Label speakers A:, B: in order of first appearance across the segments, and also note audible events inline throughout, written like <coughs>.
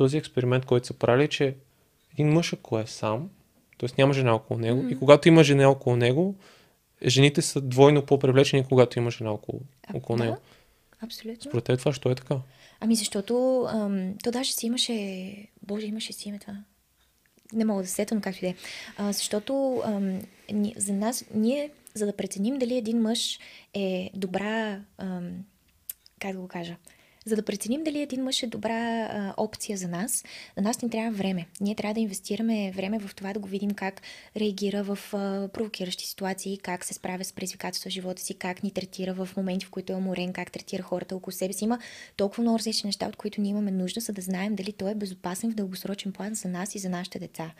A: този експеримент, който са правили, че един мъж, ако е сам, т.е. няма жена около него, mm-hmm. и когато има жена около него, жените са двойно по-привлечени, когато има жена около, около
B: да,
A: него.
B: Абсолютно.
A: Според теб това, що е така?
B: Ами защото ам, то даже си имаше... Боже, имаше си име това. Не мога да се сетя, но както и да е. А, Защото ам, ни, за нас, ние, за да преценим дали един мъж е добра... Ам, как да го кажа? За да преценим дали един мъж е добра а, опция за нас, на нас ни трябва време. Ние трябва да инвестираме време в това да го видим как реагира в а, провокиращи ситуации, как се справя с предизвикателства в живота си, как ни третира в моменти, в които е уморен, как третира хората около себе си. Има толкова много различни неща, от които ние имаме нужда, за да знаем дали той е безопасен в дългосрочен план за нас и за нашите деца.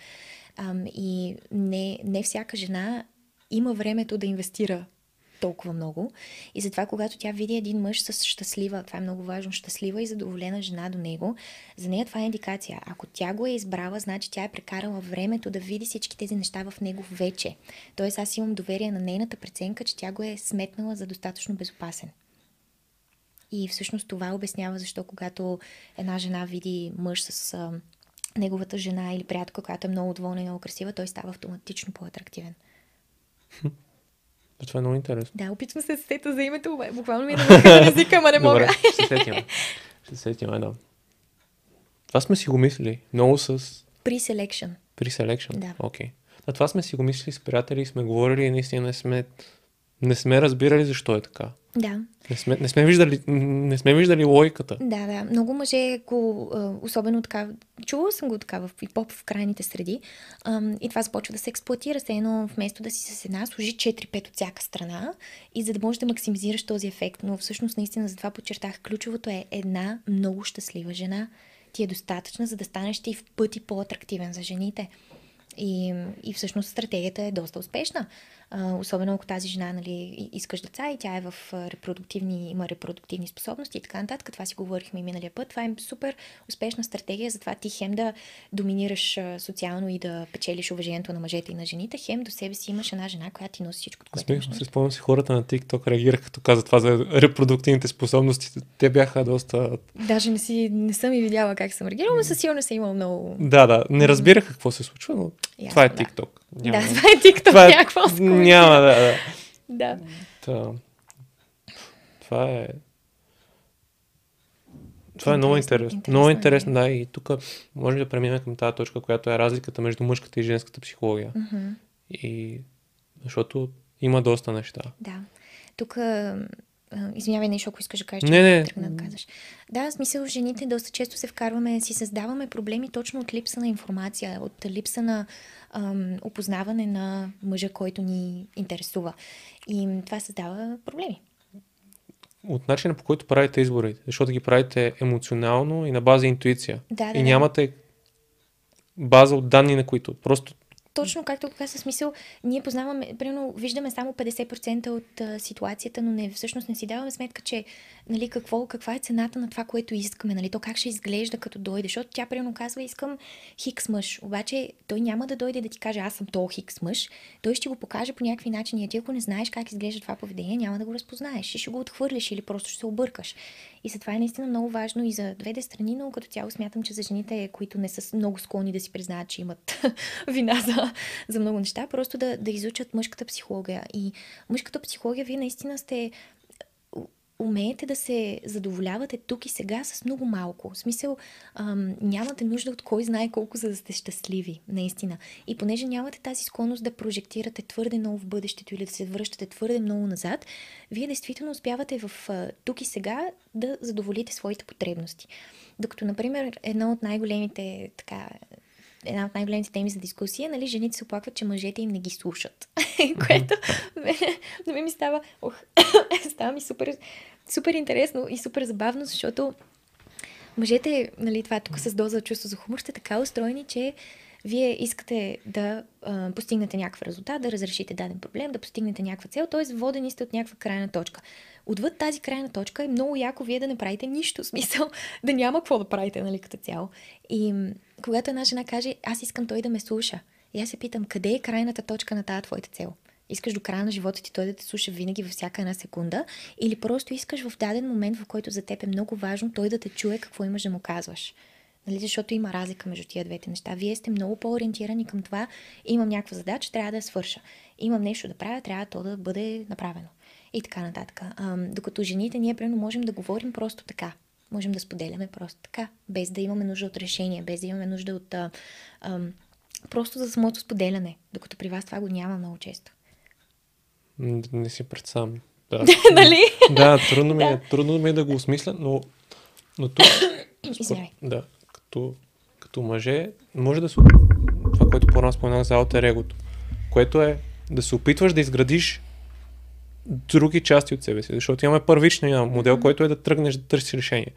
B: Ам, и не, не всяка жена има времето да инвестира толкова много. И затова, когато тя види един мъж с щастлива, това е много важно, щастлива и задоволена жена до него, за нея това е индикация. Ако тя го е избрала, значи тя е прекарала времето да види всички тези неща в него вече. Тоест аз имам доверие на нейната преценка, че тя го е сметнала за достатъчно безопасен. И всъщност това обяснява защо когато една жена види мъж с неговата жена или приятелка, която е много доволна и много красива, той става автоматично по-атрактивен. <laughs>
A: Това е много интересно.
B: Да, опитвам се да се сета за името, бе. буквално ми е на езика, ама не мога.
A: Добре, ще се сетим. Ще се сетим, да. Това сме си го мислили. Много с
B: Pre-selection.
A: pre-selection.
B: Да.
A: Окей. А това сме си го мислили с приятели сме говорили и наистина сме, не сме разбирали защо е така.
B: Да,
A: Не сме, не сме, виждали, не сме виждали логиката.
B: да, да. Много мъже, го, особено така, чувала съм го така в хип-хоп в крайните среди, и това започва да се експлуатира, се едно вместо да си с една, служи 4-5 от всяка страна и за да можеш да максимизираш този ефект. Но всъщност наистина за това подчертах, ключовото е една много щастлива жена. Ти е достатъчна, за да станеш ти в пъти по-атрактивен за жените. И, и всъщност стратегията е доста успешна. Особено ако тази жена нали, искаш деца и тя е в репродуктивни, има репродуктивни способности и така нататък. Това си говорихме и миналия път. Това е супер успешна стратегия, затова ти хем да доминираш социално и да печелиш уважението на мъжете и на жените, хем до себе си имаш една жена, която ти носи всичко, което имаш
A: Смех, се спомням си, хората на TikTok реагираха, като каза това за репродуктивните способности. Те бяха доста...
B: Даже не, си, не съм и видяла как съм реагирала, но със сигурност съм имала много...
A: Да, да, не разбираха какво се случва, но
B: Ясно,
A: това е
B: да.
A: TikTok.
B: Да, това е TikTok,
A: това е-. Няма, да, да.
B: Да.
A: Та, това е... Това е много
B: Интересно,
A: Много
B: е.
A: интересно, да. И тук може да преминем към тази точка, която е разликата между мъжката и женската психология.
B: Мгм.
A: И защото има доста неща.
B: Да. Тук, извинявай, нещо, ако искаш да кажеш,
A: Не,
B: че
A: не.
B: тръгна да казваш. Да, в смисъл, жените доста често се вкарваме, си създаваме проблеми точно от липса на информация, от липса на ам, опознаване на мъжа, който ни интересува. И това създава проблеми.
A: От начина по който правите изборите, защото ги правите емоционално и на база интуиция.
B: Да, да,
A: и нямате база от данни, на които просто
B: Точно както го каза, смисъл, ние познаваме, примерно, виждаме само 50% от а, ситуацията, но не, всъщност не си даваме сметка, че нали, какво, каква е цената на това, което искаме, нали, то как ще изглежда като дойде, защото тя примерно казва, искам хикс мъж, обаче той няма да дойде да ти каже, аз съм то хикс мъж, той ще го покаже по някакви начини, а ти ако не знаеш как изглежда това поведение, няма да го разпознаеш. И ще го отхвърлиш или просто ще се объркаш. И затова е наистина много важно и за двете страни, но като цяло смятам, че за жените, които не са много склонни да си признаят, че имат <laughs> вина за, за много неща, просто да, да изучат мъжката психология. И мъжката психология, вие наистина сте умеете да се задоволявате тук и сега с много малко. В смисъл, ам, нямате нужда от кой знае колко, за да сте щастливи, наистина. И понеже нямате тази склонност да прожектирате твърде много в бъдещето или да се връщате твърде много назад, вие действително успявате в а, тук и сега да задоволите своите потребности. Докато, например, едно от най-големите така, една от най-големите теми за дискусия, нали, жените се оплакват, че мъжете им не ги слушат. <laughs> Което <laughs> на мен ми става, ох, <coughs> става ми супер, супер интересно и супер забавно, защото мъжете, нали, това тук с доза чувство за хумор, сте така устроени, че вие искате да а, постигнете някакъв резултат, да разрешите даден проблем, да постигнете някаква цел, т.е. водени сте от някаква крайна точка. Отвъд тази крайна точка е много яко вие да не правите нищо, смисъл <laughs> да няма какво да правите, нали, като цяло. И когато една жена каже, аз искам той да ме слуша, и аз се питам, къде е крайната точка на тази твоята цел? Искаш до края на живота ти той да те слуша винаги във всяка една секунда или просто искаш в даден момент, в който за теб е много важно той да те чуе какво имаш да му казваш. Нали, защото има разлика между тия двете неща. Вие сте много по-ориентирани към това. Имам някаква задача, трябва да я свърша. Имам нещо да правя, трябва то да бъде направено. И така нататък. А, докато жените, ние примерно можем да говорим просто така. Можем да споделяме просто така, без да имаме нужда от решение, без да имаме нужда от а, а, просто за самото споделяне. Докато при вас това го няма много често.
A: Не си представям. Да, <laughs>
B: нали?
A: да трудно, ми е, трудно ми е да го осмисля, но, но тук,
B: Извинявай.
A: да, като, като мъже, може да се... Това, което по-рано споменах за алтер егото, което е да се опитваш да изградиш други части от себе си, защото имаме първичния модел, който е да тръгнеш да търсиш решение.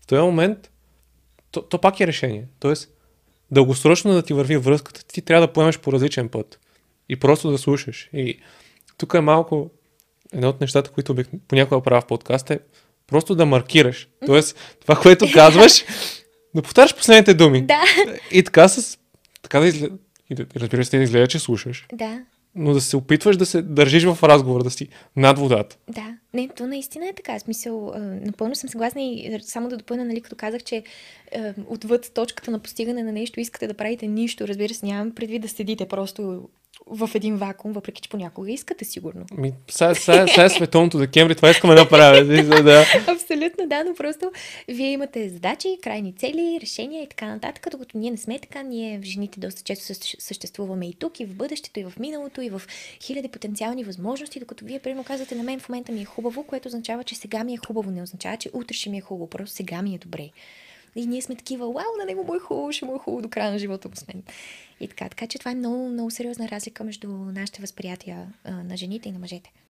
A: В този момент то, то пак е решение. Тоест, дългосрочно да ти върви връзката, ти трябва да поемеш по различен път. И просто да слушаш. И тук е малко едно от нещата, които обик... понякога правя в подкаста е просто да маркираш. Тоест, това, което казваш, <laughs> да повтаряш последните думи.
B: Да,
A: И така с... Така да изгледа... Разбира се, да изгледа, че слушаш.
B: да,
A: Но да се опитваш да се държиш в разговора, да си над водата.
B: да. Не, то наистина е така. Смисъл, напълно съм съгласна и само да допълня, нали, като казах, че отвъд точката на постигане на нещо искате да правите нищо. Разбира се, нямам предвид да седите просто в един вакуум, въпреки че понякога искате сигурно.
A: Ми, сега, сега, сега е световното декември, това искаме да правим. Да.
B: Абсолютно, да, но просто вие имате задачи, крайни цели, решения и така нататък, докато ние не сме така, ние жените доста често съще- съществуваме и тук, и в бъдещето, и в миналото, и в хиляди потенциални възможности, докато вие, примерно, казвате на мен в момента ми е хубаво, което означава, че сега ми е хубаво, не означава, че утре ще ми е хубаво, просто сега ми е добре. И ние сме такива, вау, на него му е хубаво, ще му е хубаво до края на живота му с мен. И така, така че това е много, много сериозна разлика между нашите възприятия а, на жените и на мъжете.